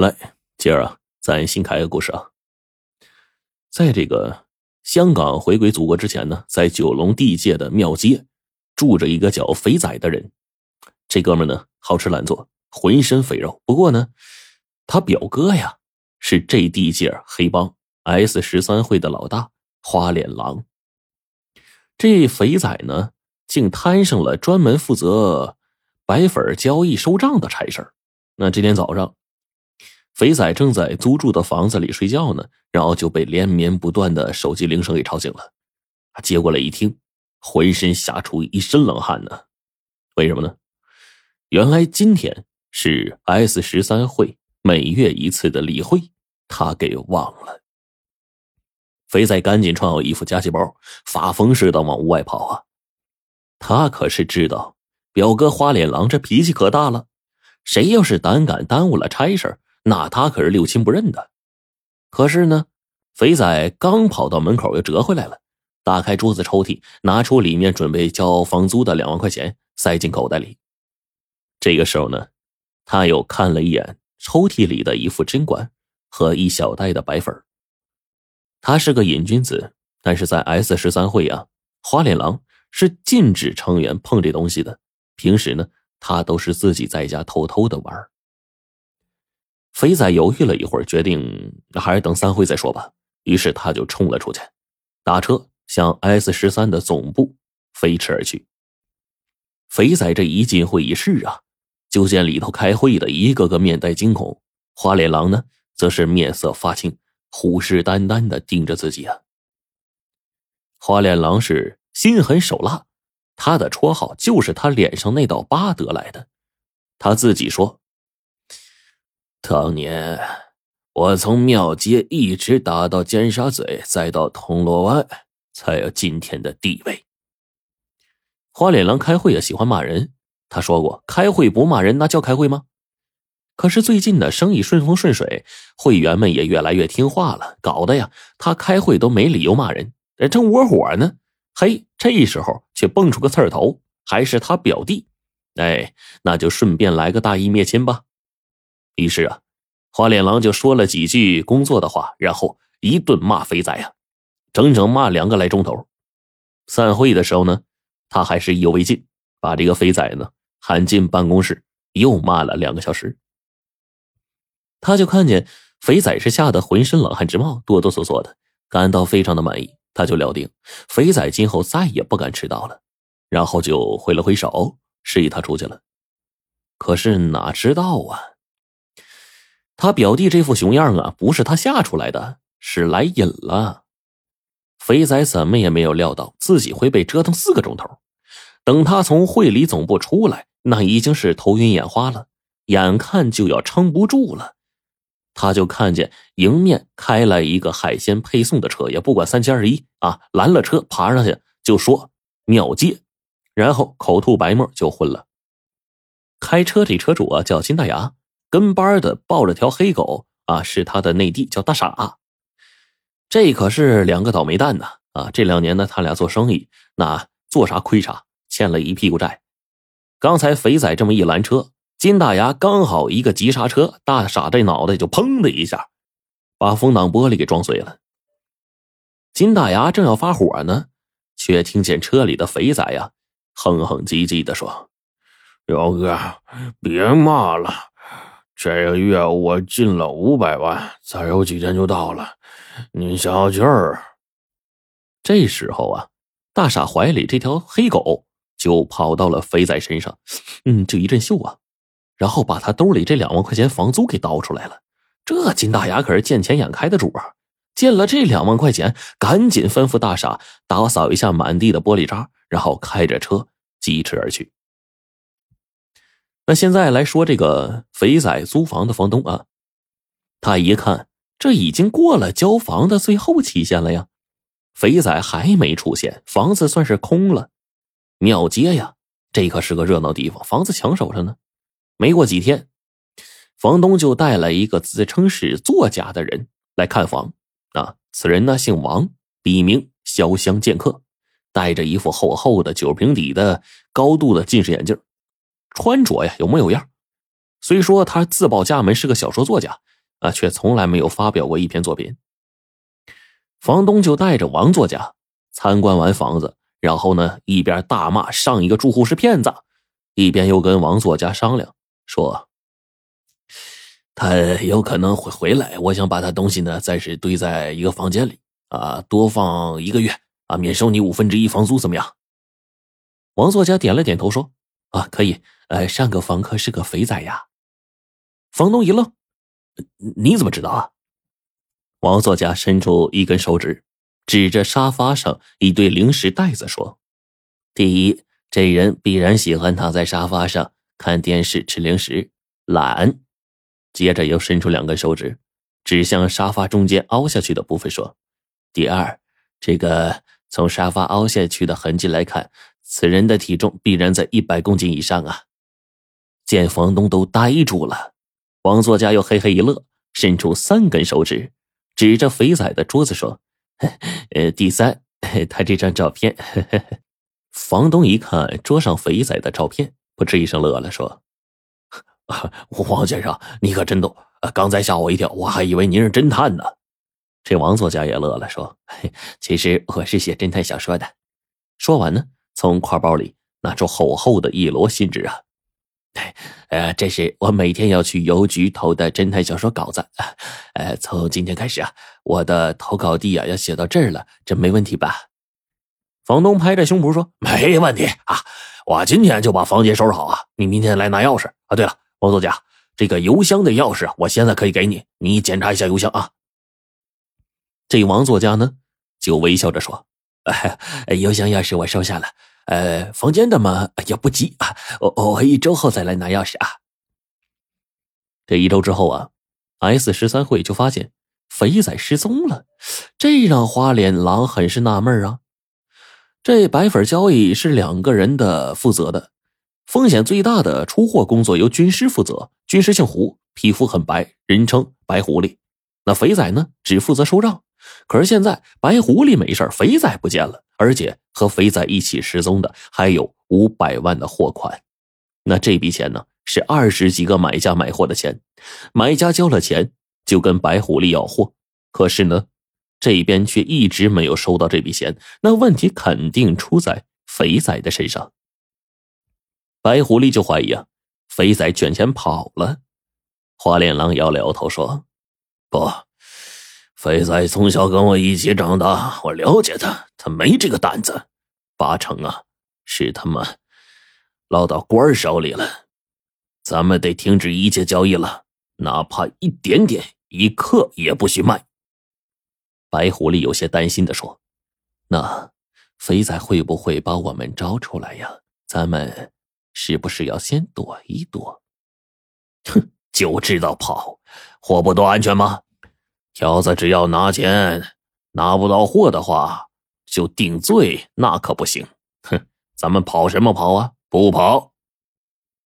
来，今儿啊，咱新开个故事啊。在这个香港回归祖国之前呢，在九龙地界的庙街住着一个叫肥仔的人。这哥们呢，好吃懒做，浑身肥肉。不过呢，他表哥呀是这地界黑帮 S 十三会的老大花脸狼。这肥仔呢，竟摊上了专门负责白粉交易收账的差事那这天早上。肥仔正在租住的房子里睡觉呢，然后就被连绵不断的手机铃声给吵醒了。他接过来一听，浑身吓出一身冷汗呢。为什么呢？原来今天是 S 十三会每月一次的例会，他给忘了。肥仔赶紧穿好衣服，夹起包，发疯似的往屋外跑啊！他可是知道表哥花脸狼这脾气可大了，谁要是胆敢耽误了差事儿那他可是六亲不认的，可是呢，肥仔刚跑到门口又折回来了，打开桌子抽屉，拿出里面准备交房租的两万块钱，塞进口袋里。这个时候呢，他又看了一眼抽屉里的一副针管和一小袋的白粉他是个瘾君子，但是在 S 十三会啊，花脸狼是禁止成员碰这东西的。平时呢，他都是自己在家偷偷的玩肥仔犹豫了一会儿，决定还是等散会再说吧。于是他就冲了出去，打车向 S 十三的总部飞驰而去。肥仔这一进会议室啊，就见里头开会的一个个面带惊恐，花脸狼呢，则是面色发青，虎视眈眈的盯着自己啊。花脸狼是心狠手辣，他的绰号就是他脸上那道疤得来的。他自己说。当年，我从庙街一直打到尖沙咀，再到铜锣湾，才有今天的地位。花脸狼开会也喜欢骂人，他说过：“开会不骂人，那叫开会吗？”可是最近的生意顺风顺水，会员们也越来越听话了，搞得呀，他开会都没理由骂人，正窝火呢。嘿，这时候却蹦出个刺儿头，还是他表弟。哎，那就顺便来个大义灭亲吧。于是啊，花脸狼就说了几句工作的话，然后一顿骂肥仔啊，整整骂两个来钟头。散会的时候呢，他还是意犹未尽，把这个肥仔呢喊进办公室，又骂了两个小时。他就看见肥仔是吓得浑身冷汗直冒，哆哆嗦嗦的，感到非常的满意。他就料定肥仔今后再也不敢迟到了，然后就挥了挥手示意他出去了。可是哪知道啊！他表弟这副熊样啊，不是他吓出来的，是来瘾了。肥仔怎么也没有料到自己会被折腾四个钟头。等他从会理总部出来，那已经是头晕眼花了，眼看就要撑不住了。他就看见迎面开来一个海鲜配送的车，也不管三七二十一啊，拦了车，爬上去就说庙街，然后口吐白沫就昏了。开车这车主啊，叫金大牙。跟班的抱着条黑狗啊，是他的内弟，叫大傻。这可是两个倒霉蛋呢啊！这两年呢，他俩做生意，那做啥亏啥，欠了一屁股债。刚才肥仔这么一拦车，金大牙刚好一个急刹车，大傻这脑袋就砰的一下，把风挡玻璃给撞碎了。金大牙正要发火呢，却听见车里的肥仔呀，哼哼唧唧的说：“表哥，别骂了。”这个月我进了五百万，再有几天就到了，您消消气儿。这时候啊，大傻怀里这条黑狗就跑到了肥仔身上，嗯，就一阵嗅啊，然后把他兜里这两万块钱房租给倒出来了。这金大牙可是见钱眼开的主啊，见了这两万块钱，赶紧吩咐大傻打扫一下满地的玻璃渣，然后开着车疾驰而去。那现在来说这个肥仔租房的房东啊，他一看这已经过了交房的最后期限了呀，肥仔还没出现，房子算是空了。庙街呀，这可是个热闹地方，房子抢手着呢。没过几天，房东就带来一个自称是作家的人来看房啊。此人呢姓王，笔名潇湘剑客，戴着一副厚厚的酒瓶底的高度的近视眼镜。穿着呀有模有样，虽说他自报家门是个小说作家，啊，却从来没有发表过一篇作品。房东就带着王作家参观完房子，然后呢，一边大骂上一个住户是骗子，一边又跟王作家商量说：“他有可能会回来，我想把他东西呢暂时堆在一个房间里啊，多放一个月啊，免收你五分之一房租，怎么样？”王作家点了点头说：“啊，可以。呃，上个房客是个肥仔呀。”房东一愣：“你怎么知道啊？”王作家伸出一根手指，指着沙发上一堆零食袋子说：“第一，这人必然喜欢躺在沙发上看电视、吃零食，懒。”接着又伸出两根手指，指向沙发中间凹下去的部分说：“第二，这个从沙发凹下去的痕迹来看，此人的体重必然在一百公斤以上啊！”见房东都呆住了。王作家又嘿嘿一乐，伸出三根手指，指着肥仔的桌子说：“呃，第三，他这张照片。”房东一看桌上肥仔的照片，不吱一声乐了，说：“王先生，你可真逗！刚才吓我一跳，我还以为您是侦探呢。”这王作家也乐了，说：“其实我是写侦探小说的。”说完呢，从挎包里拿出厚厚的一摞信纸啊。对呃，这是我每天要去邮局投的侦探小说稿子。呃，从今天开始啊，我的投稿地啊要写到这儿了，这没问题吧？房东拍着胸脯说：“没问题啊，我今天就把房间收拾好啊，你明天来拿钥匙啊。对了，王作家，这个邮箱的钥匙我现在可以给你，你检查一下邮箱啊。”这王作家呢，就微笑着说：“ 邮箱钥匙我收下了。”呃，房间的嘛也不急啊，我我一周后再来拿钥匙啊。这一周之后啊，S 十三会就发现肥仔失踪了，这让花脸狼很是纳闷啊。这白粉交易是两个人的负责的，风险最大的出货工作由军师负责，军师姓胡，皮肤很白，人称白狐狸。那肥仔呢，只负责收账。可是现在白狐狸没事肥仔不见了。而且和肥仔一起失踪的还有五百万的货款，那这笔钱呢是二十几个买家买货的钱，买家交了钱就跟白狐狸要货，可是呢这边却一直没有收到这笔钱，那问题肯定出在肥仔的身上。白狐狸就怀疑啊，肥仔卷钱跑了。花脸狼摇了摇头说：“不。”肥仔从小跟我一起长大，我了解他，他没这个胆子。八成啊，是他妈落到官手里了。咱们得停止一切交易了，哪怕一点点，一刻也不许卖。白狐狸有些担心的说：“那肥仔会不会把我们招出来呀？咱们是不是要先躲一躲？”哼，就知道跑，货不多安全吗？条子只要拿钱，拿不到货的话就定罪，那可不行。哼，咱们跑什么跑啊？不跑！